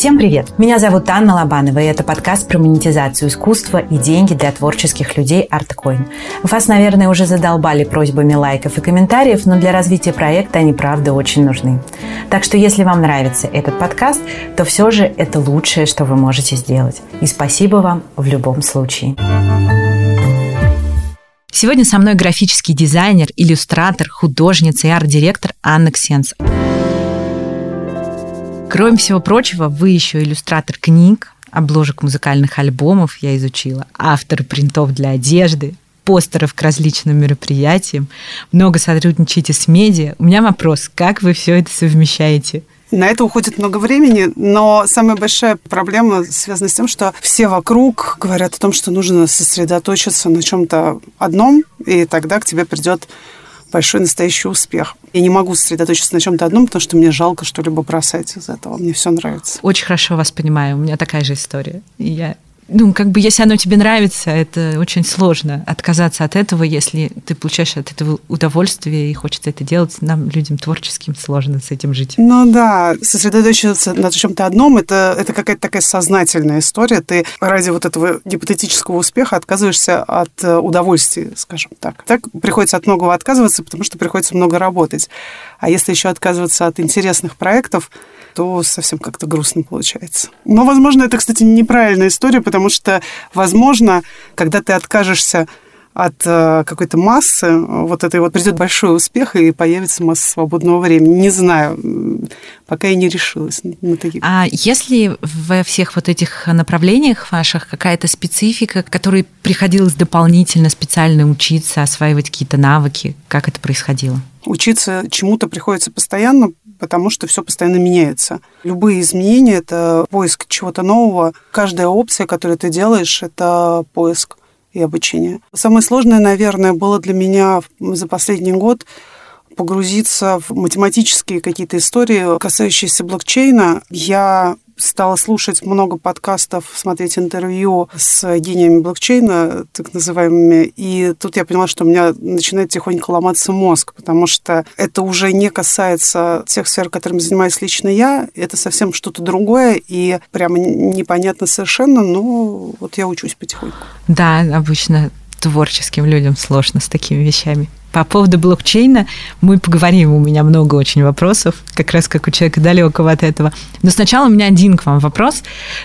Всем привет! Меня зовут Анна Лобанова, и это подкаст про монетизацию искусства и деньги для творческих людей ArtCoin. Вас, наверное, уже задолбали просьбами лайков и комментариев, но для развития проекта они, правда, очень нужны. Так что, если вам нравится этот подкаст, то все же это лучшее, что вы можете сделать. И спасибо вам в любом случае. Сегодня со мной графический дизайнер, иллюстратор, художница и арт-директор Анна Ксенс. Кроме всего прочего, вы еще иллюстратор книг, обложек музыкальных альбомов я изучила, автор принтов для одежды, постеров к различным мероприятиям, много сотрудничаете с медиа. У меня вопрос, как вы все это совмещаете? На это уходит много времени, но самая большая проблема связана с тем, что все вокруг говорят о том, что нужно сосредоточиться на чем-то одном, и тогда к тебе придет большой настоящий успех. Я не могу сосредоточиться на чем-то одном, потому что мне жалко что-либо бросать из этого. Мне все нравится. Очень хорошо вас понимаю. У меня такая же история. я ну, как бы, если оно тебе нравится, это очень сложно отказаться от этого, если ты получаешь от этого удовольствие и хочется это делать. Нам, людям творческим, сложно с этим жить. Ну да, сосредоточиться на чем-то одном, это, это какая-то такая сознательная история. Ты ради вот этого гипотетического успеха отказываешься от э, удовольствия, скажем так. Так приходится от многого отказываться, потому что приходится много работать. А если еще отказываться от интересных проектов, то совсем как-то грустно получается. Но, возможно, это, кстати, неправильная история, потому что, возможно, когда ты откажешься от э, какой-то массы, вот этой вот придет большой успех и появится масса свободного времени. Не знаю, пока я не решилась на такие. А если во всех вот этих направлениях ваших какая-то специфика, которой приходилось дополнительно специально учиться, осваивать какие-то навыки, как это происходило? Учиться чему-то приходится постоянно, потому что все постоянно меняется. Любые изменения – это поиск чего-то нового. Каждая опция, которую ты делаешь, это поиск и обучение. Самое сложное, наверное, было для меня за последний год погрузиться в математические какие-то истории, касающиеся блокчейна. Я стала слушать много подкастов, смотреть интервью с гениями блокчейна, так называемыми, и тут я поняла, что у меня начинает тихонько ломаться мозг, потому что это уже не касается тех сфер, которыми занимаюсь лично я, это совсем что-то другое, и прямо непонятно совершенно, но вот я учусь потихоньку. Да, обычно творческим людям сложно с такими вещами. По поводу блокчейна мы поговорим, у меня много очень вопросов, как раз как у человека далекого от этого. Но сначала у меня один к вам вопрос,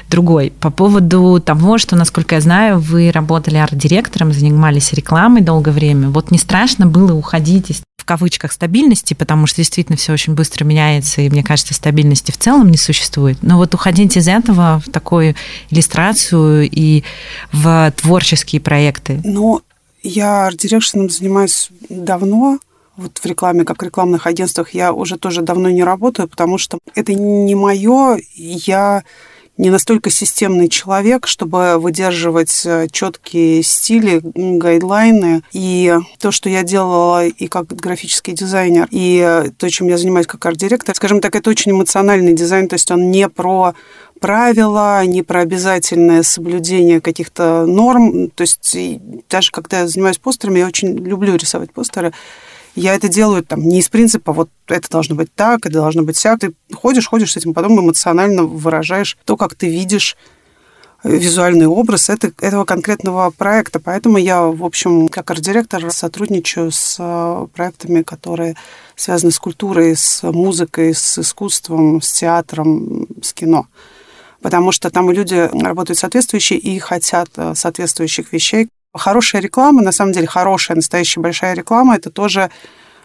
другой. По поводу того, что, насколько я знаю, вы работали арт-директором, занимались рекламой долгое время. Вот не страшно было уходить из в кавычках стабильности, потому что действительно все очень быстро меняется, и мне кажется, стабильности в целом не существует. Но вот уходить из этого в такую иллюстрацию и в творческие проекты. Ну, я арт-дирекшеном занимаюсь давно. Вот в рекламе, как в рекламных агентствах, я уже тоже давно не работаю, потому что это не мое. Я не настолько системный человек, чтобы выдерживать э, четкие стили, гайдлайны. И то, что я делала и как графический дизайнер, и то, чем я занимаюсь как арт-директор, скажем так, это очень эмоциональный дизайн, то есть он не про правила, не про обязательное соблюдение каких-то норм. То есть даже когда я занимаюсь постерами, я очень люблю рисовать постеры, я это делаю там не из принципа, вот это должно быть так, это должно быть сяк. Ты ходишь, ходишь с этим, потом эмоционально выражаешь то, как ты видишь визуальный образ это, этого конкретного проекта. Поэтому я, в общем, как арт-директор сотрудничаю с э, проектами, которые связаны с культурой, с музыкой, с искусством, с театром, с кино потому что там люди работают соответствующие и хотят э, соответствующих вещей. Хорошая реклама, на самом деле хорошая, настоящая большая реклама, это тоже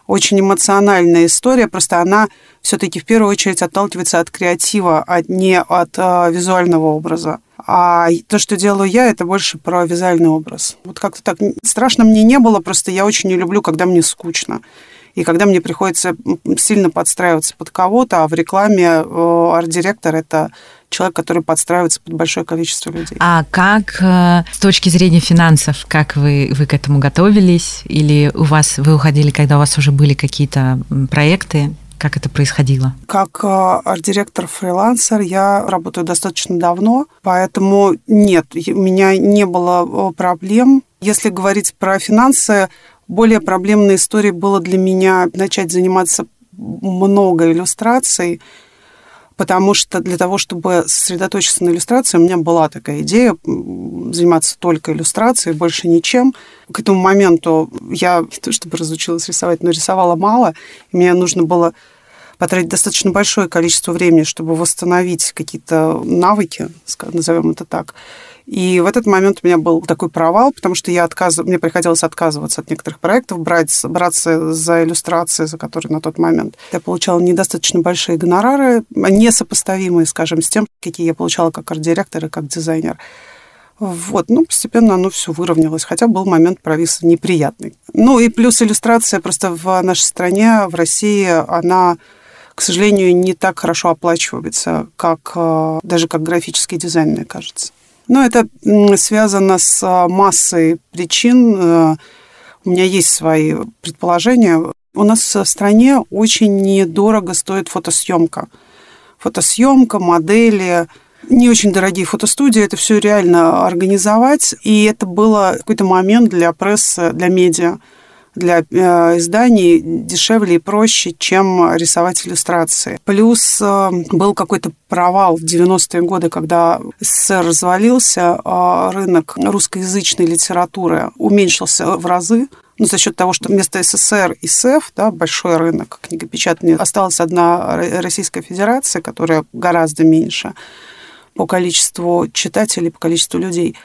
очень эмоциональная история, просто она все-таки в первую очередь отталкивается от креатива, а не от э, визуального образа. А то, что делаю я, это больше про визуальный образ. Вот как-то так страшно мне не было, просто я очень не люблю, когда мне скучно. И когда мне приходится сильно подстраиваться под кого-то, а в рекламе э, арт-директор это человек, который подстраивается под большое количество людей. А как э, с точки зрения финансов, как вы, вы к этому готовились? Или у вас вы уходили, когда у вас уже были какие-то проекты? Как это происходило? Как э, арт-директор-фрилансер я работаю достаточно давно, поэтому нет, у меня не было проблем. Если говорить про финансы, более проблемной историей было для меня начать заниматься много иллюстраций, потому что для того, чтобы сосредоточиться на иллюстрации, у меня была такая идея заниматься только иллюстрацией, больше ничем. К этому моменту я не то чтобы разучилась рисовать, но рисовала мало, и мне нужно было потратить достаточно большое количество времени, чтобы восстановить какие-то навыки, назовем это так. И в этот момент у меня был такой провал, потому что я отказ... мне приходилось отказываться от некоторых проектов, брать, браться за иллюстрации, за которые на тот момент я получала недостаточно большие гонорары, несопоставимые, скажем, с тем, какие я получала как арт-директор и как дизайнер. Вот, ну, постепенно оно все выровнялось, хотя был момент провиса неприятный. Ну и плюс иллюстрация просто в нашей стране, в России, она к сожалению, не так хорошо оплачивается, как э, даже как графический дизайн, мне кажется. Но это связано с а, массой причин. Э, у меня есть свои предположения. У нас в стране очень недорого стоит фотосъемка. Фотосъемка, модели, не очень дорогие фотостудии, это все реально организовать. И это было какой-то момент для прессы, для медиа для э, изданий дешевле и проще, чем рисовать иллюстрации. Плюс э, был какой-то провал в 90-е годы, когда СССР развалился, а рынок русскоязычной литературы уменьшился в разы, ну, за счет того, что вместо СССР и СЭФ, да, большой рынок книгопечатания, осталась одна Российская Федерация, которая гораздо меньше по количеству читателей, по количеству людей.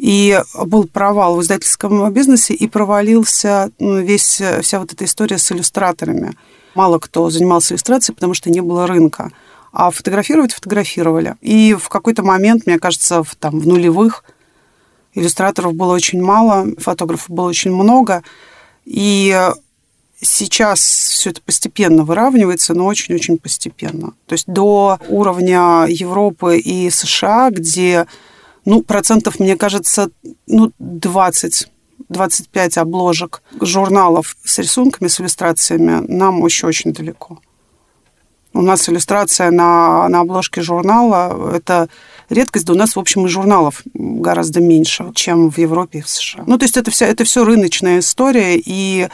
И был провал в издательском бизнесе, и провалился ну, весь, вся вот эта история с иллюстраторами. Мало кто занимался иллюстрацией, потому что не было рынка. А фотографировать фотографировали. И в какой-то момент, мне кажется, в, там, в нулевых иллюстраторов было очень мало, фотографов было очень много. И сейчас все это постепенно выравнивается, но очень-очень постепенно. То есть до уровня Европы и США, где ну, процентов, мне кажется, ну, 20 25 обложек журналов с рисунками, с иллюстрациями нам еще очень далеко. У нас иллюстрация на, на обложке журнала – это редкость, да у нас, в общем, и журналов гораздо меньше, чем в Европе и в США. Ну, то есть это, вся, это все рыночная история, и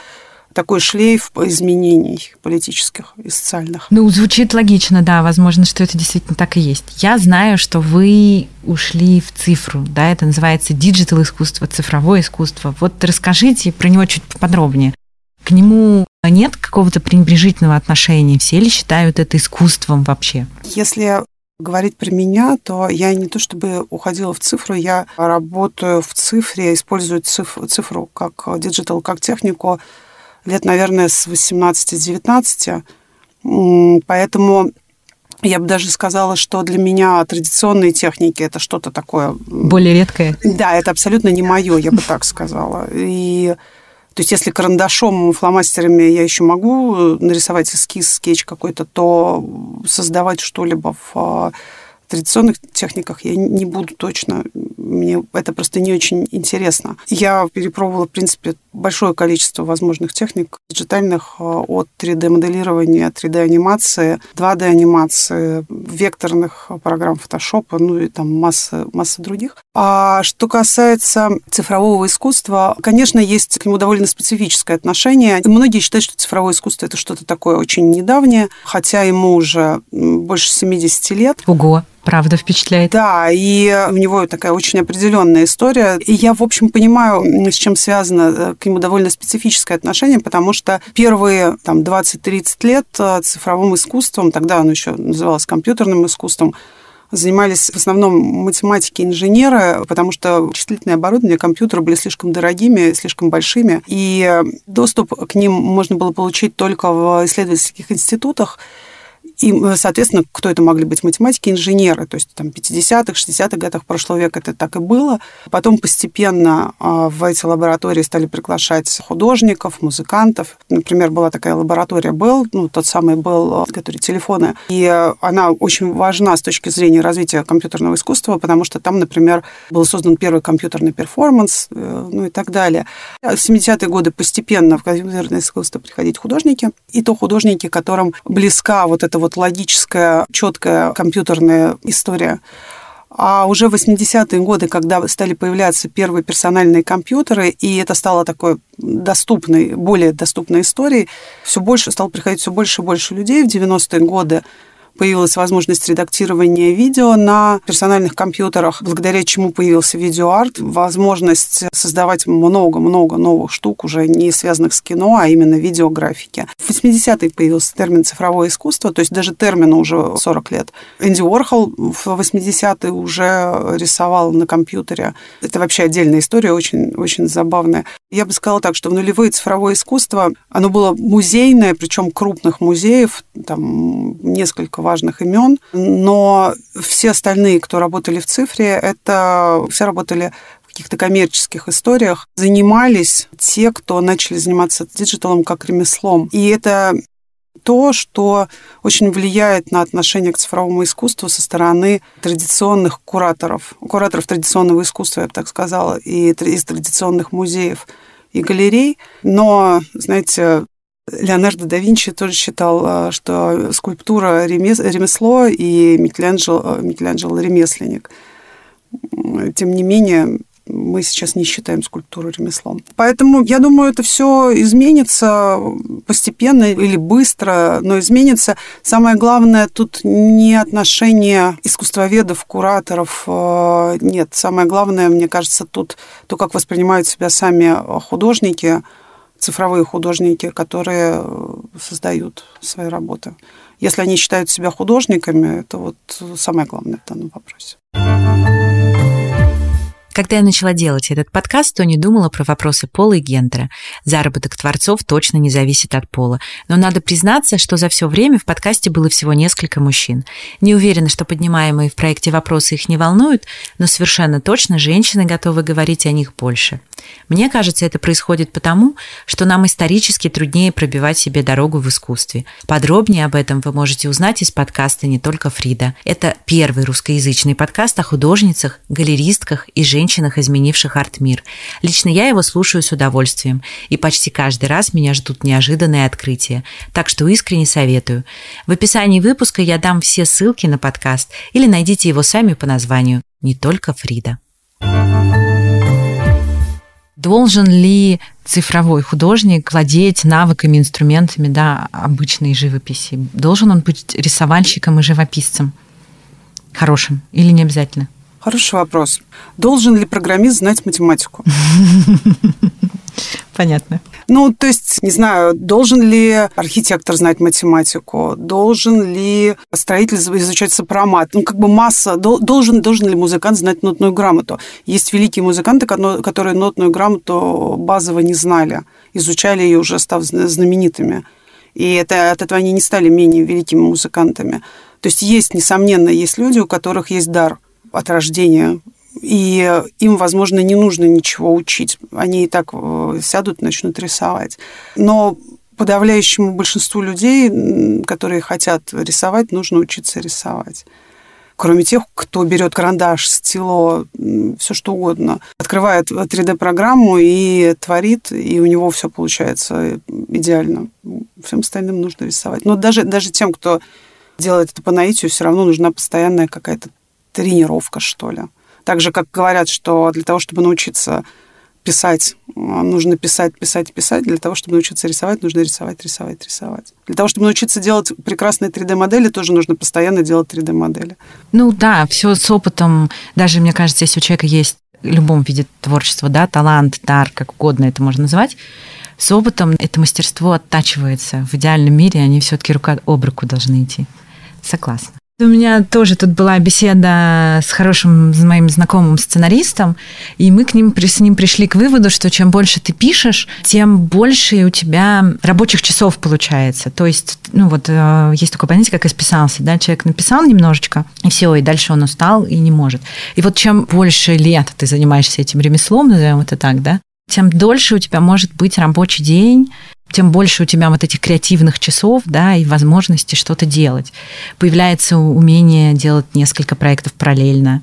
такой шлейф изменений политических и социальных. Ну, звучит логично, да, возможно, что это действительно так и есть. Я знаю, что вы ушли в цифру, да, это называется digital искусство, цифровое искусство. Вот расскажите про него чуть поподробнее. К нему нет какого-то пренебрежительного отношения? Все ли считают это искусством вообще? Если говорить про меня, то я не то чтобы уходила в цифру, я работаю в цифре, использую цифру как digital, как технику лет, наверное, с 18-19. Поэтому я бы даже сказала, что для меня традиционные техники это что-то такое... Более редкое? Да, это абсолютно не мое, я бы так сказала. И то есть если карандашом, фломастерами я еще могу нарисовать эскиз, скетч какой-то, то создавать что-либо в традиционных техниках я не буду точно. Мне это просто не очень интересно. Я перепробовала, в принципе, большое количество возможных техник диджитальных э, от 3D-моделирования, 3D-анимации, 2D-анимации, векторных программ Photoshop, ну и там масса, масса других. А что касается цифрового искусства, конечно, есть к нему довольно специфическое отношение. Многие считают, что цифровое искусство это что-то такое очень недавнее, хотя ему уже больше 70 лет. Ого! Правда впечатляет. Да, и у него такая очень определенная история. И я, в общем, понимаю, с чем связано э, к нему довольно специфическое отношение, потому что первые там, 20-30 лет э, цифровым искусством, тогда оно еще называлось компьютерным искусством, занимались в основном математики, инженеры, потому что вычислительное оборудование, компьютеры были слишком дорогими, слишком большими, и доступ к ним можно было получить только в исследовательских институтах. И, соответственно, кто это могли быть? Математики, инженеры. То есть там 50-х, 60-х годах прошлого века это так и было. Потом постепенно а, в эти лаборатории стали приглашать художников, музыкантов. Например, была такая лаборатория Bell, ну, тот самый Bell, который телефоны. И она очень важна с точки зрения развития компьютерного искусства, потому что там, например, был создан первый компьютерный перформанс, э, ну и так далее. В 70-е годы постепенно в компьютерное искусство приходить художники, и то художники, которым близка вот эта вот вот логическая, четкая компьютерная история. А уже в 80-е годы, когда стали появляться первые персональные компьютеры, и это стало такой доступной, более доступной историей, все больше стало приходить все больше и больше людей. В 90-е годы появилась возможность редактирования видео на персональных компьютерах, благодаря чему появился видеоарт, возможность создавать много-много новых штук, уже не связанных с кино, а именно видеографики. В 80-е появился термин «цифровое искусство», то есть даже термину уже 40 лет. Энди Уорхол в 80-е уже рисовал на компьютере. Это вообще отдельная история, очень, очень забавная. Я бы сказала так, что в нулевые цифровое искусство, оно было музейное, причем крупных музеев, там несколько важных имен, но все остальные, кто работали в цифре, это все работали в каких-то коммерческих историях, занимались те, кто начали заниматься digital ом как ремеслом. И это то, что очень влияет на отношение к цифровому искусству со стороны традиционных кураторов, кураторов традиционного искусства, я бы так сказала, и из традиционных музеев и галерей. Но, знаете, Леонардо да Винчи тоже считал, э, что скульптура ремесло и Микеланджело, Микеланджело ремесленник. Тем не менее, мы сейчас не считаем скульптуру ремеслом. Поэтому я думаю, это все изменится постепенно или быстро, но изменится. Самое главное тут не отношение искусствоведов, кураторов. Э, нет, самое главное, мне кажется, тут то, как воспринимают себя сами художники, цифровые художники, которые э, создают свои работы. Если они считают себя художниками, это вот самое главное в данном вопросе. Когда я начала делать этот подкаст, то не думала про вопросы пола и гендера. Заработок творцов точно не зависит от пола. Но надо признаться, что за все время в подкасте было всего несколько мужчин. Не уверена, что поднимаемые в проекте вопросы их не волнуют, но совершенно точно женщины готовы говорить о них больше. Мне кажется, это происходит потому, что нам исторически труднее пробивать себе дорогу в искусстве. Подробнее об этом вы можете узнать из подкаста «Не только Фрида». Это первый русскоязычный подкаст о художницах, галеристках и женщинах, женщинах, изменивших арт-мир. Лично я его слушаю с удовольствием, и почти каждый раз меня ждут неожиданные открытия, так что искренне советую. В описании выпуска я дам все ссылки на подкаст, или найдите его сами по названию «Не только Фрида». Должен ли цифровой художник владеть навыками, инструментами да, обычной живописи? Должен он быть рисовальщиком и живописцем? Хорошим или не обязательно? Хороший вопрос. Должен ли программист знать математику? Понятно. Ну, то есть, не знаю, должен ли архитектор знать математику, должен ли строитель изучать сопромат, ну, как бы масса, должен, должен ли музыкант знать нотную грамоту. Есть великие музыканты, которые нотную грамоту базово не знали, изучали ее уже став знаменитыми. И это, от этого они не стали менее великими музыкантами. То есть есть, несомненно, есть люди, у которых есть дар – от рождения. И им, возможно, не нужно ничего учить. Они и так э, сядут, начнут рисовать. Но подавляющему большинству людей, которые хотят рисовать, нужно учиться рисовать. Кроме тех, кто берет карандаш, стило, все что угодно, открывает 3D-программу и творит, и у него все получается идеально. Всем остальным нужно рисовать. Но даже, даже тем, кто делает это по наитию, все равно нужна постоянная какая-то тренировка, что ли. Так же, как говорят, что для того, чтобы научиться писать, нужно писать, писать, писать. Для того, чтобы научиться рисовать, нужно рисовать, рисовать, рисовать. Для того, чтобы научиться делать прекрасные 3D-модели, тоже нужно постоянно делать 3D-модели. Ну да, все с опытом. Даже, мне кажется, если у человека есть в любом виде творчества, да, талант, дар, как угодно это можно называть, с опытом это мастерство оттачивается. В идеальном мире они все-таки рука об руку должны идти. Согласна. У меня тоже тут была беседа с хорошим с моим знакомым сценаристом, и мы к ним, с ним пришли к выводу, что чем больше ты пишешь, тем больше у тебя рабочих часов получается. То есть, ну вот э, есть такое понятие, как исписался, да, человек написал немножечко, и все, и дальше он устал и не может. И вот чем больше лет ты занимаешься этим ремеслом, назовем это так, да, тем дольше у тебя может быть рабочий день, тем больше у тебя вот этих креативных часов, да, и возможности что-то делать. Появляется умение делать несколько проектов параллельно.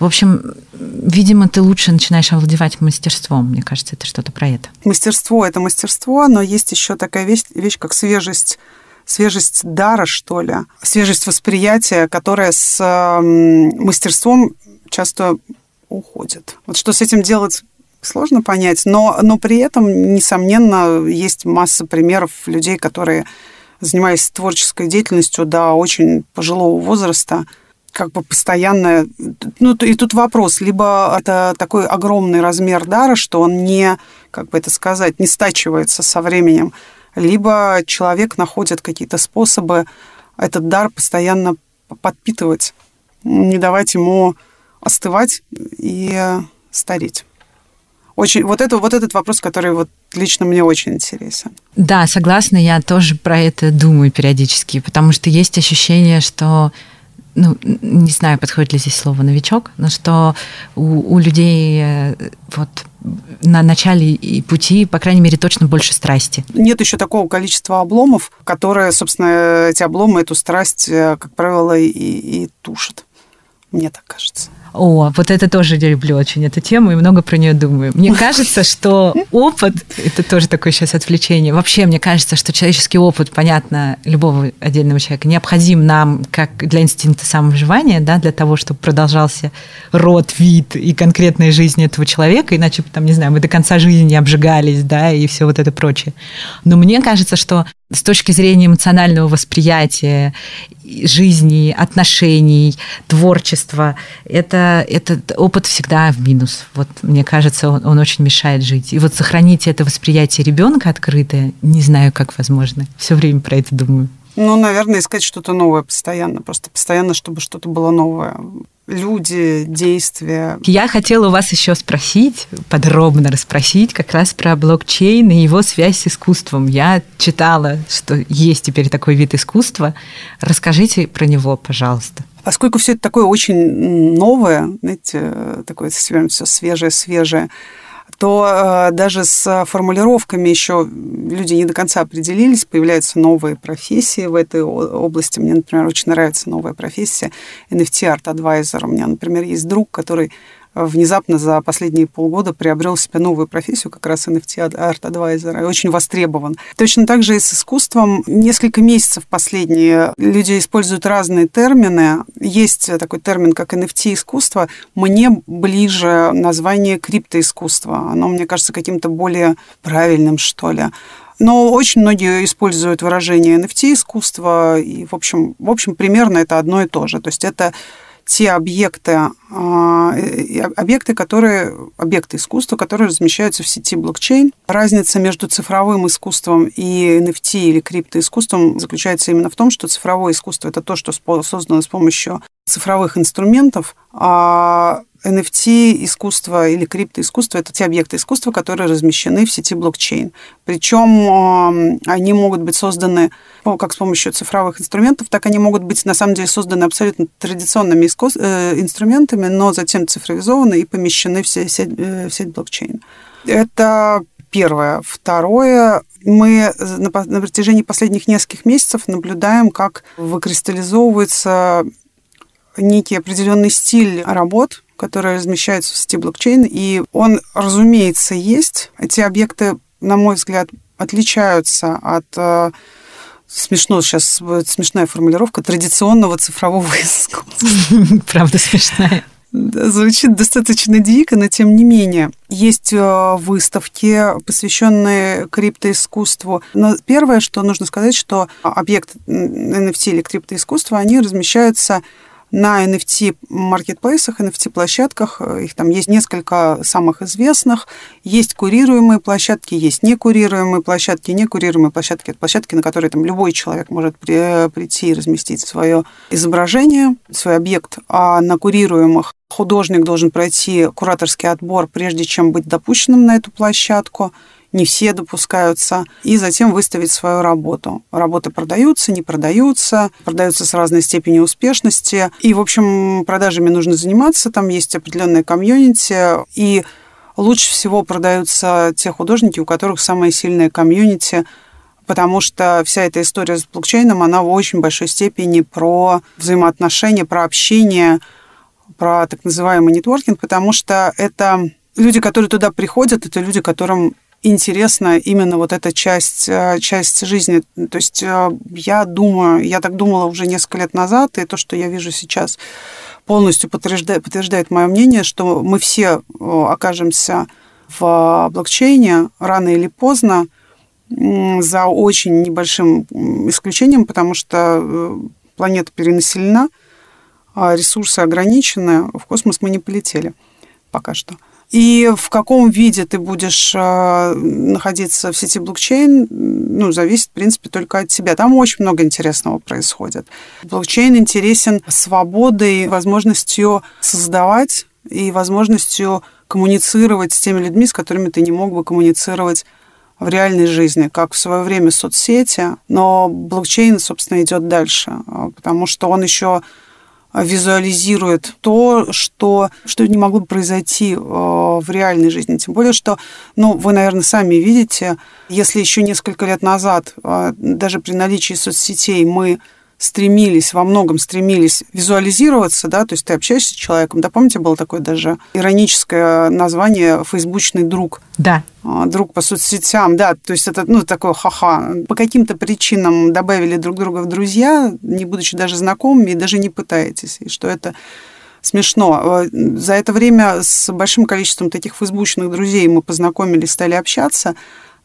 В общем, видимо, ты лучше начинаешь овладевать мастерством. Мне кажется, это что-то про это. Мастерство – это мастерство, но есть еще такая вещь, вещь как свежесть свежесть дара, что ли, свежесть восприятия, которая с мастерством часто уходит. Вот что с этим делать сложно понять, но, но при этом, несомненно, есть масса примеров людей, которые занимаясь творческой деятельностью до очень пожилого возраста, как бы постоянно... Ну, и тут вопрос, либо это такой огромный размер дара, что он не, как бы это сказать, не стачивается со временем, либо человек находит какие-то способы этот дар постоянно подпитывать, не давать ему остывать и стареть. Очень, вот, это, вот этот вопрос, который вот лично мне очень интересен. Да, согласна, я тоже про это думаю периодически, потому что есть ощущение, что ну, не знаю, подходит ли здесь слово новичок, но что у, у людей э, вот на начале пути, по крайней мере, точно больше страсти. Нет еще такого количества обломов, которые, собственно, эти обломы, эту страсть, э, как правило, и, и тушат. Мне так кажется. О, вот это тоже я люблю очень эту тему и много про нее думаю. Мне кажется, что опыт, это тоже такое сейчас отвлечение, вообще мне кажется, что человеческий опыт, понятно, любого отдельного человека, необходим нам как для инстинкта самовыживания, да, для того, чтобы продолжался род, вид и конкретная жизнь этого человека, иначе, там, не знаю, мы до конца жизни не обжигались, да, и все вот это прочее. Но мне кажется, что с точки зрения эмоционального восприятия жизни, отношений, творчества, это, этот опыт всегда в минус. Вот мне кажется, он, он очень мешает жить. И вот сохранить это восприятие ребенка открытое, не знаю, как возможно. Все время про это думаю. Ну, наверное, искать что-то новое постоянно. Просто постоянно, чтобы что-то было новое люди, действия. Я хотела у вас еще спросить, подробно расспросить как раз про блокчейн и его связь с искусством. Я читала, что есть теперь такой вид искусства. Расскажите про него, пожалуйста. Поскольку все это такое очень новое, знаете, такое все свежее-свежее, то э, даже с формулировками еще люди не до конца определились, появляются новые профессии в этой области. Мне, например, очень нравится новая профессия NFT Advisor. У меня, например, есть друг, который внезапно за последние полгода приобрел себе новую профессию, как раз NFT Advisor, и очень востребован. Точно так же и с искусством. Несколько месяцев последние люди используют разные термины. Есть такой термин, как NFT искусство. Мне ближе название криптоискусства. Оно, мне кажется, каким-то более правильным, что ли. Но очень многие используют выражение NFT искусства, и, в общем, в общем, примерно это одно и то же. То есть это те объекты, а, объекты, которые, объекты искусства, которые размещаются в сети блокчейн. Разница между цифровым искусством и NFT или криптоискусством заключается именно в том, что цифровое искусство – это то, что создано с помощью цифровых инструментов, а NFT искусство или криптоискусство – это те объекты искусства, которые размещены в сети блокчейн. Причем они могут быть созданы ну, как с помощью цифровых инструментов, так они могут быть на самом деле созданы абсолютно традиционными э, инструментами, но затем цифровизованы и помещены в сеть, э, в сеть блокчейн. Это первое. Второе, мы на протяжении последних нескольких месяцев наблюдаем, как выкристаллизовывается некий определенный стиль работ, которые размещаются в сети блокчейн, и он, разумеется, есть. Эти объекты, на мой взгляд, отличаются от э, смешно сейчас будет смешная формулировка традиционного цифрового искусства. Правда смешная. Звучит достаточно дико, но тем не менее. Есть э, выставки, посвященные криптоискусству. Но первое, что нужно сказать, что объект NFT или криптоискусства, они размещаются на NFT-маркетплейсах, NFT-площадках. Их там есть несколько самых известных. Есть курируемые площадки, есть некурируемые площадки. Некурируемые площадки – это площадки, на которые там любой человек может при, прийти и разместить свое изображение, свой объект. А на курируемых художник должен пройти кураторский отбор, прежде чем быть допущенным на эту площадку не все допускаются, и затем выставить свою работу. Работы продаются, не продаются, продаются с разной степенью успешности. И, в общем, продажами нужно заниматься, там есть определенная комьюнити, и лучше всего продаются те художники, у которых самая сильная комьюнити, потому что вся эта история с блокчейном, она в очень большой степени про взаимоотношения, про общение, про так называемый нетворкинг, потому что это люди, которые туда приходят, это люди, которым интересна именно вот эта часть, э, часть жизни. То есть э, я думаю, я так думала уже несколько лет назад, и то, что я вижу сейчас, полностью подтверждает, подтверждает мое мнение, что мы все окажемся в блокчейне рано или поздно, за очень небольшим исключением, потому что э, планета перенаселена, а ресурсы ограничены, в космос мы не полетели пока что. И в каком виде ты будешь э, находиться в сети блокчейн, ну, зависит, в принципе, только от тебя. Там очень много интересного происходит. Блокчейн интересен свободой, возможностью создавать и возможностью коммуницировать с теми людьми, с которыми ты не мог бы коммуницировать в реальной жизни, как в свое время соцсети, но блокчейн, собственно, идет дальше, а, потому что он еще визуализирует то, что, что не могло бы произойти э, в реальной жизни. Тем более, что, ну, вы, наверное, сами видите, если еще несколько лет назад, э, даже при наличии соцсетей, мы стремились, во многом стремились визуализироваться, да, то есть ты общаешься с человеком, да, помните, было такое даже ироническое название «фейсбучный друг». Да. А, друг по соцсетям, да, то есть это, ну, такое ха-ха. По каким-то причинам добавили друг друга в друзья, не будучи даже знакомыми, и даже не пытаетесь, и что это смешно. А, за это время с большим количеством таких фейсбучных друзей мы познакомились, стали общаться,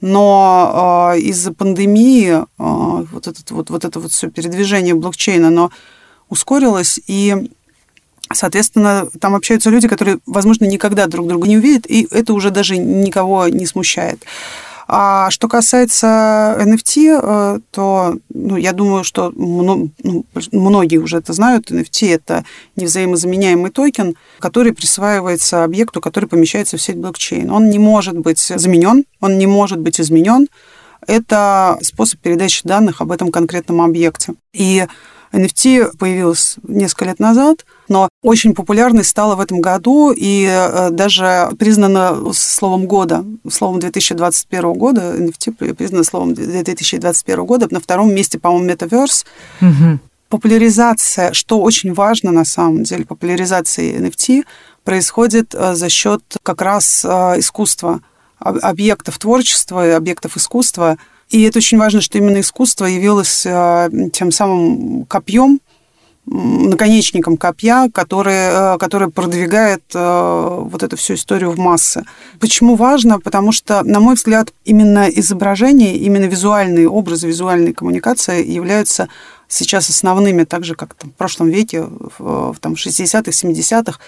но э, из-за пандемии э, вот, этот, вот, вот это вот все передвижение блокчейна, оно ускорилось, и, соответственно, там общаются люди, которые, возможно, никогда друг друга не увидят, и это уже даже никого не смущает. А что касается NFT, э, то ну, я думаю, что ну, многие уже это знают. NFT – это невзаимозаменяемый токен, который присваивается объекту, который помещается в сеть блокчейн. Он не может быть заменен, он не может быть изменен. Это способ передачи данных об этом конкретном объекте. И NFT появилась несколько лет назад, но очень популярной стала в этом году и э, даже признана словом года, словом 2021 года, NFT признана словом 2021 года, на втором месте, по-моему, Metaverse. Угу. Популяризация, что очень важно на самом деле, популяризация NFT происходит э, за счет как раз э, искусства, объектов творчества, объектов искусства, и это очень важно, что именно искусство явилось тем самым копьем, наконечником копья, который, э, который продвигает э, вот эту всю историю в массы. Почему важно? Потому что, на мой взгляд, именно изображение, именно визуальные образы, визуальные коммуникации являются сейчас основными, так же, как там, в прошлом веке, в, в там, 60-х, 70-х,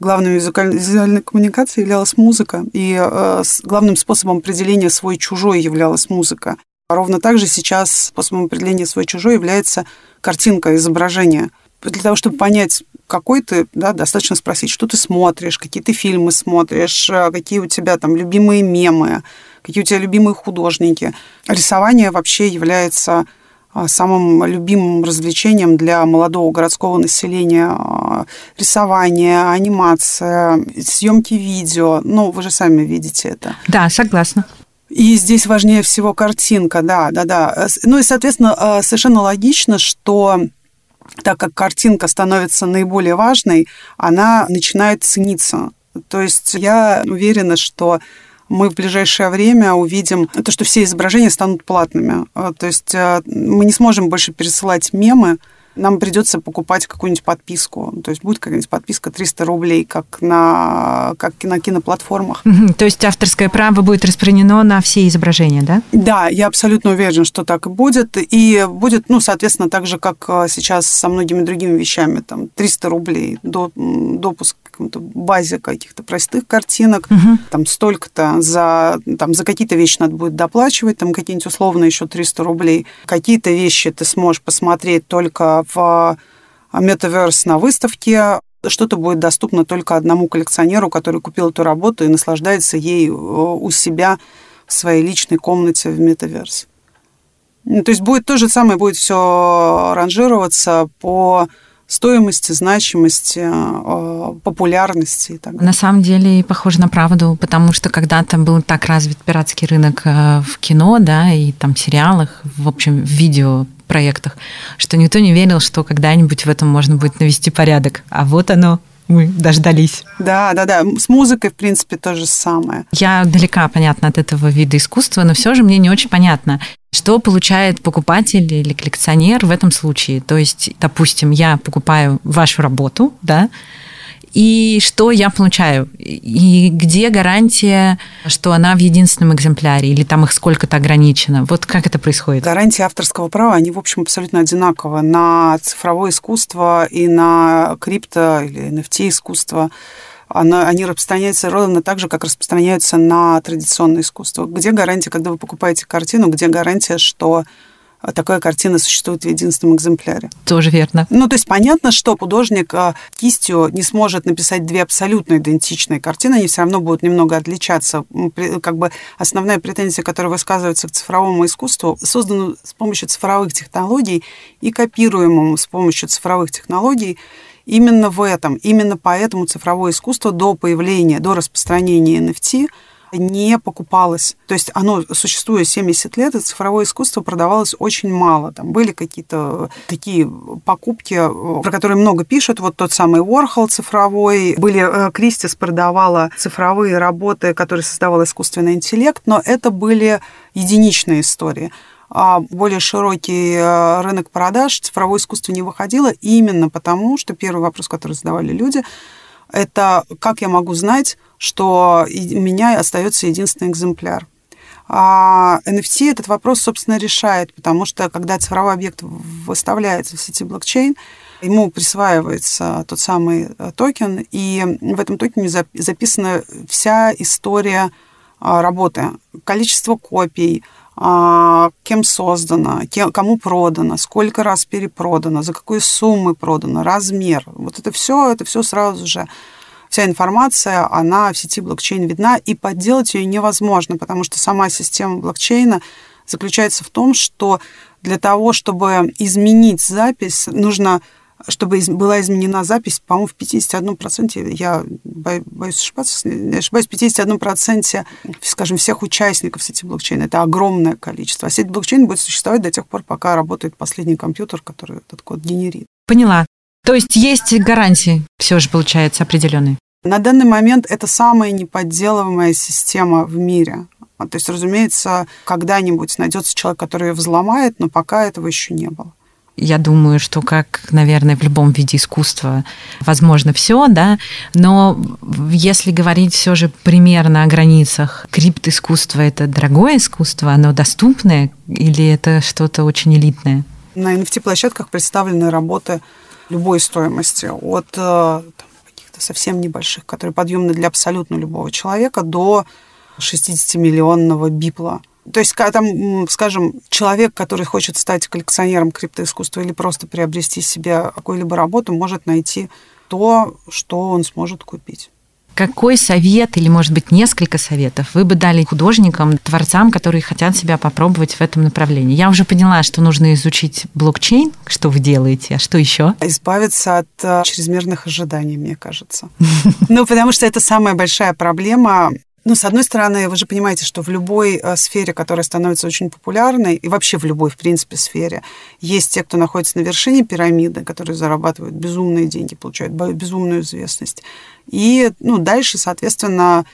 главной визуальной коммуникацией являлась музыка, и э, главным способом определения свой-чужой являлась музыка. Ровно так же сейчас способом определения свой-чужой является картинка, изображение. Для того, чтобы понять, какой ты, да, достаточно спросить, что ты смотришь, какие ты фильмы смотришь, э, какие у тебя там любимые мемы, какие у тебя любимые художники. Рисование вообще является а, самым любимым развлечением для молодого городского населения а, рисование, анимация, съемки видео. Ну, вы же сами видите это. Да, согласна. И здесь важнее всего картинка, да, да, да. Ну и, соответственно, а, совершенно логично, что так как картинка становится наиболее важной, она начинает цениться. То есть я уверена, что мы в ближайшее время увидим то, что все изображения станут платными. А, то есть а, мы не сможем больше пересылать мемы, нам придется покупать какую-нибудь подписку. То есть будет какая-нибудь подписка 300 рублей, как на, как на киноплатформах. То есть авторское право будет распространено на все изображения, да? Да, я абсолютно уверена, что так и будет. И будет, ну, соответственно, так же, как а, сейчас со многими другими вещами, там, 300 рублей до, допуск каком-то базе каких-то простых картинок, угу. там столько-то за, там, за какие-то вещи надо будет доплачивать, там какие-нибудь условно еще 300 рублей. Какие-то вещи ты сможешь посмотреть только в метаверс на выставке, что-то будет доступно только одному коллекционеру, который купил эту работу и наслаждается ей э, у себя в своей личной комнате в метаверс. Ну, то есть будет то же самое, будет все ранжироваться по стоимости, значимости, э, популярности и так далее. На самом деле похоже на правду, потому что когда-то был так развит пиратский рынок э, в кино, да, и там сериалах, в общем, в видео проектах, что никто не верил, что когда-нибудь в этом можно будет навести порядок. А вот оно, мы дождались. Да, да, да. С музыкой, в принципе, то же самое. Я далека, понятно, от этого вида искусства, но все же мне не очень понятно, что получает покупатель или коллекционер в этом случае? То есть, допустим, я покупаю вашу работу, да, и что я получаю? И где гарантия, что она в единственном экземпляре, или там их сколько-то ограничено? Вот как это происходит? Гарантии авторского права, они, в общем, абсолютно одинаковы на цифровое искусство и на крипто или NFT искусство она, они распространяются ровно так же, как распространяются на традиционное искусство. Где гарантия, когда вы покупаете картину, где гарантия, что такая картина существует в единственном экземпляре. Тоже верно. Ну, то есть понятно, что художник а, кистью не сможет написать две абсолютно идентичные картины, они все равно будут немного отличаться. Как бы основная претензия, которая высказывается к цифровому искусству, создана с помощью цифровых технологий и копируемому с помощью цифровых технологий именно в этом. Именно поэтому цифровое искусство до появления, до распространения NFT – не покупалось. То есть оно, существуя 70 лет, и цифровое искусство продавалось очень мало. Там были какие-то такие покупки, про которые много пишут. Вот тот самый Warhol цифровой. Были, э, Кристис продавала цифровые работы, которые создавал искусственный интеллект, но это были единичные истории а более широкий э, рынок продаж цифровое искусство не выходило именно потому, что первый вопрос, который задавали люди, это как я могу знать, что у меня остается единственный экземпляр. А NFT этот вопрос, собственно, решает, потому что когда цифровой объект выставляется в сети блокчейн, ему присваивается тот самый э, токен, и в этом токене записана вся история а, работы, количество копий, кем создано, кому продано, сколько раз перепродано, за какой суммы продано, размер. Вот это все, это все сразу же вся информация, она в сети блокчейн видна, и подделать ее невозможно, потому что сама система блокчейна заключается в том, что для того, чтобы изменить запись, нужно чтобы была изменена запись, по-моему, в 51%, я боюсь ошибаться, ошибаюсь, в 51%, скажем, всех участников сети блокчейн. Это огромное количество. А сеть блокчейн будет существовать до тех пор, пока работает последний компьютер, который этот код генерит. Поняла. То есть есть гарантии, все же получается, определенные? На данный момент это самая неподделываемая система в мире. То есть, разумеется, когда-нибудь найдется человек, который ее взломает, но пока этого еще не было я думаю, что как, наверное, в любом виде искусства возможно все, да, но если говорить все же примерно о границах, крипт-искусство – это дорогое искусство, оно доступное или это что-то очень элитное? На NFT-площадках представлены работы любой стоимости, от э, каких-то совсем небольших, которые подъемны для абсолютно любого человека, до 60-миллионного бипла – то есть, когда там, скажем, человек, который хочет стать коллекционером криптоискусства или просто приобрести себе какую-либо работу, может найти то, что он сможет купить. Какой совет или, может быть, несколько советов вы бы дали художникам, творцам, которые хотят себя попробовать в этом направлении? Я уже поняла, что нужно изучить блокчейн, что вы делаете, а что еще? Избавиться от э, чрезмерных ожиданий, мне кажется. Ну, потому что это самая большая проблема ну, с одной стороны, вы же понимаете, что в любой э, сфере, которая становится очень популярной, и вообще в любой, в принципе, сфере, есть те, кто находится на вершине пирамиды, которые зарабатывают безумные деньги, получают безумную известность. И, ну, дальше, соответственно,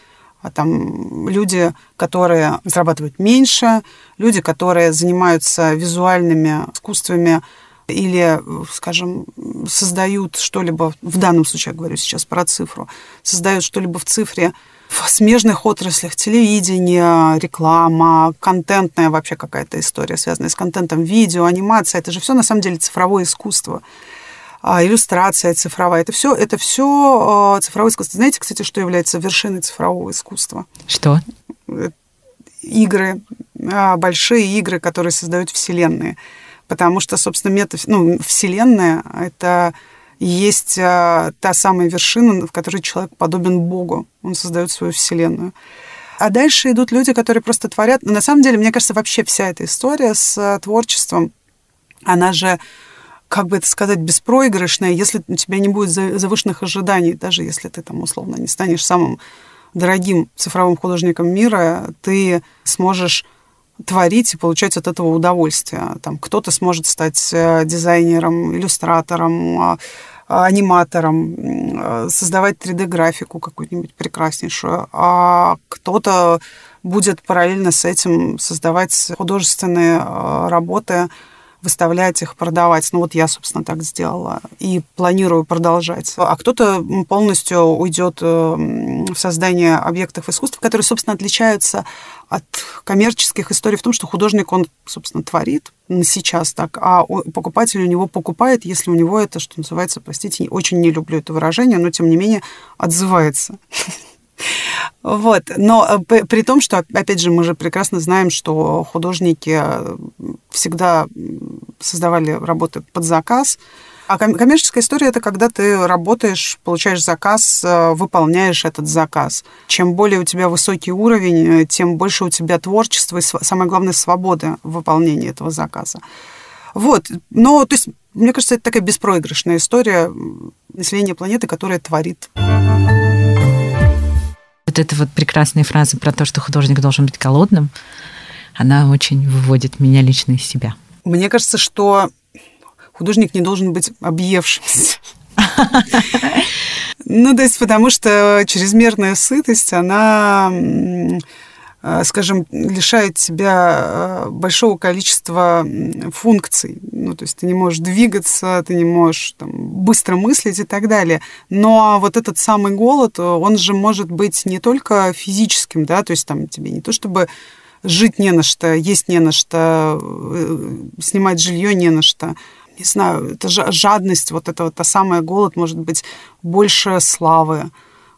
а там люди, которые зарабатывают меньше, люди, которые занимаются визуальными искусствами или, скажем, создают что-либо, в данном случае я говорю сейчас про цифру, создают что-либо в цифре, в смежных отраслях телевидение, реклама, контентная вообще какая-то история, связанная с контентом, видео, анимация. Это же все на самом деле цифровое искусство. А, иллюстрация цифровая. Это все, это все а, цифровое искусство. Знаете, кстати, что является вершиной цифрового искусства? Что? Игры, а, большие игры, которые создают вселенные. Потому что, собственно, мета, ну, вселенная — это есть а, та самая вершина, в которой человек подобен Богу. Он создает свою вселенную. А дальше идут люди, которые просто творят. Но на самом деле, мне кажется, вообще вся эта история с а, творчеством, она же как бы это сказать, беспроигрышная, если у тебя не будет завышенных ожиданий, даже если ты там условно не станешь самым дорогим цифровым художником мира, ты сможешь творить и получать от этого удовольствие. Там кто-то сможет стать э, дизайнером, иллюстратором, а, аниматором, создавать 3D-графику какую-нибудь прекраснейшую, а кто-то будет параллельно с этим создавать художественные э, работы, выставлять их, продавать. Ну вот я, собственно, так сделала и планирую продолжать. А кто-то полностью уйдет э, в создание объектов искусства, которые, собственно, отличаются от коммерческих историй в том, что художник, он, собственно, творит сейчас так, а покупатель у него покупает, если у него это, что называется, простите, очень не люблю это выражение, но, тем не менее, отзывается. Вот. Но э, при том, что, опять же, мы же прекрасно знаем, что художники э, всегда создавали работы под заказ. А коммерческая история это когда ты работаешь, получаешь заказ, э, выполняешь этот заказ. Чем более у тебя высокий уровень, тем больше у тебя творчества и, самое главное, свободы в выполнении этого заказа. Вот. Но, то есть, мне кажется, это такая беспроигрышная история населения планеты, которая творит. Вот эта вот прекрасная фраза про то, что художник должен быть голодным, она очень выводит меня лично из себя. Мне кажется, что художник не должен быть объевшимся. Ну, то есть, потому что чрезмерная сытость, она скажем, лишает тебя э, большого количества функций. Ну, то есть ты не можешь двигаться, ты не можешь там, быстро мыслить и так далее. Но вот этот самый голод, он же может быть не только физическим, да, то есть там тебе не то чтобы жить не на что, есть не на что, э, снимать жилье не на что. Не знаю, это жадность, вот это вот та самая голод может быть больше славы,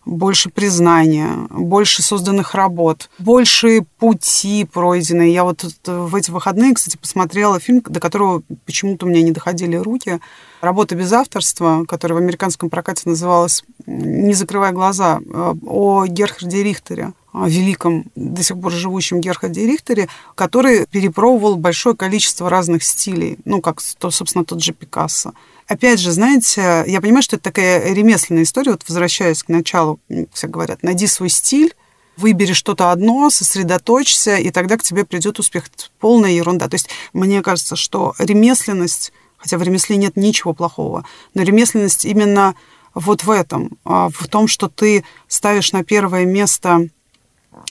больше признания, больше созданных работ, больше пути пройденные. Я вот в эти выходные, кстати, посмотрела фильм, до которого почему-то у меня не доходили руки. Работа без авторства, которая в американском прокате называлась «Не закрывая глаза», э, о Герхарде Рихтере великом, до сих пор живущем Герхарде Рихтере, который перепробовал большое количество разных стилей, ну, как, собственно, тот же Пикассо. Опять же, знаете, я понимаю, что это такая ремесленная история, вот возвращаясь к началу, все говорят, найди свой стиль, выбери что-то одно, сосредоточься, и тогда к тебе придет успех. Это полная ерунда. То есть мне кажется, что ремесленность, хотя в ремесле нет ничего плохого, но ремесленность именно вот в этом, а, в том, что ты ставишь на первое место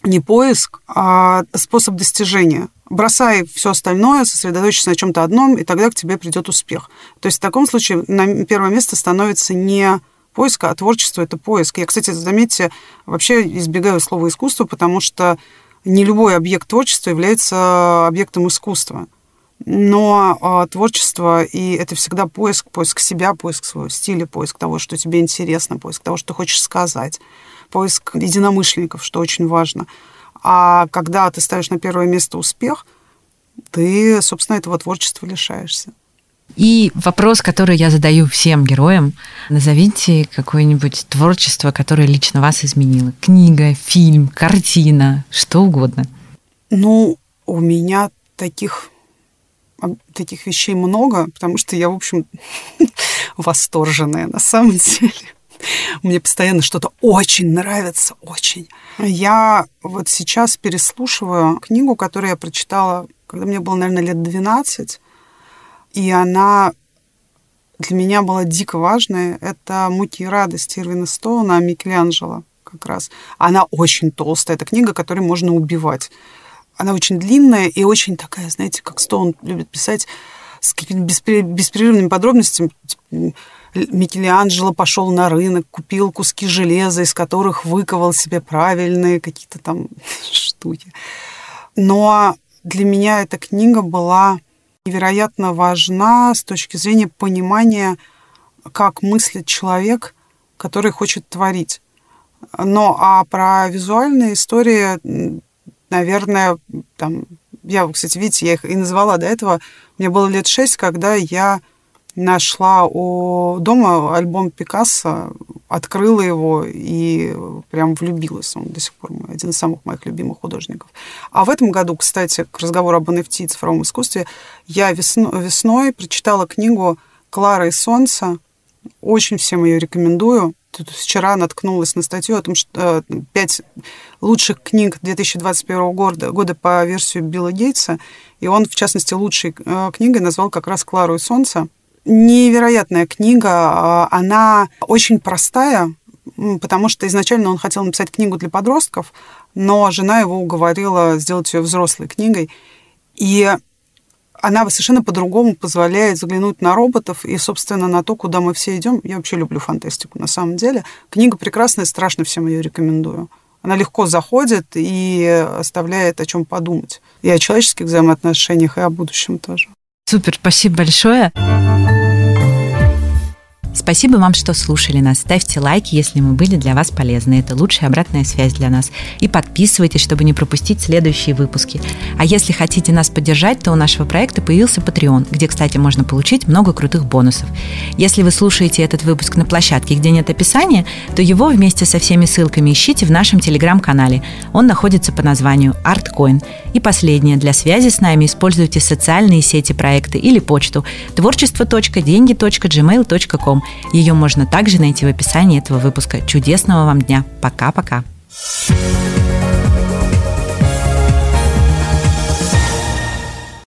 не поиск, а способ достижения. Бросай все остальное, сосредоточься на чем-то одном, и тогда к тебе придет успех. То есть в таком случае на первое место становится не поиск, а творчество – это поиск. Я, кстати, заметьте, вообще избегаю слова искусство, потому что не любой объект творчества является объектом искусства. Но э, творчество, и это всегда поиск, поиск себя, поиск своего стиля, поиск того, что тебе интересно, поиск того, что хочешь сказать поиск единомышленников, что очень важно. А когда ты ставишь на первое место успех, ты, собственно, этого творчества лишаешься. И вопрос, который я задаю всем героям. Назовите какое-нибудь творчество, которое лично вас изменило. Книга, фильм, картина, что угодно. Ну, у меня таких, таких вещей много, потому что я, в общем, восторженная на самом деле. Мне постоянно что-то очень нравится, очень. Я вот сейчас переслушиваю книгу, которую я прочитала, когда мне было, наверное, лет 12, и она для меня была дико важная. Это «Муки и радость» Ирвина Стоуна, Микеланджело как раз. Она очень толстая. Это книга, которой можно убивать. Она очень длинная и очень такая, знаете, как Стоун любит писать, с какими-то беспрерывными подробностями. Микеланджело пошел на рынок, купил куски железа, из которых выковал себе правильные какие-то там штуки. Но для меня эта книга была невероятно важна с точки зрения понимания, как мыслит человек, который хочет творить. Но а про визуальные истории, наверное, там, я, кстати, видите, я их и назвала до этого. Мне было лет шесть, когда я нашла у дома альбом Пикассо, открыла его и прям влюбилась. Он до сих пор один из самых моих любимых художников. А в этом году, кстати, к разговору об NFT и цифровом искусстве, я весно, весной прочитала книгу «Клара и солнце». Очень всем ее рекомендую. Тут вчера наткнулась на статью о том, что э, пять лучших книг 2021 года, года по версию Билла Гейтса, и он, в частности, лучшей э, книгой назвал как раз «Клару и солнце», невероятная книга. А, она очень простая, потому что изначально он хотел написать книгу для подростков, но жена его уговорила сделать ее взрослой книгой. И она совершенно по-другому позволяет взглянуть на роботов и, собственно, на то, куда мы все идем. Я вообще люблю фантастику, на самом деле. Книга прекрасная, страшно всем ее рекомендую. Она легко заходит и оставляет о чем подумать. И о человеческих взаимоотношениях, и о будущем тоже. Супер, спасибо большое. Спасибо вам, что слушали нас. Ставьте лайки, если мы были для вас полезны. Это лучшая обратная связь для нас. И подписывайтесь, чтобы не пропустить следующие выпуски. А если хотите нас поддержать, то у нашего проекта появился Patreon, где, кстати, можно получить много крутых бонусов. Если вы слушаете этот выпуск на площадке, где нет описания, то его вместе со всеми ссылками ищите в нашем телеграм-канале. Он находится по названию ArtCoin. И последнее. Для связи с нами используйте социальные сети проекта или почту творчество.деньги.gmail.com ее можно также найти в описании этого выпуска. Чудесного вам дня. Пока-пока. thank you